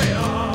way are.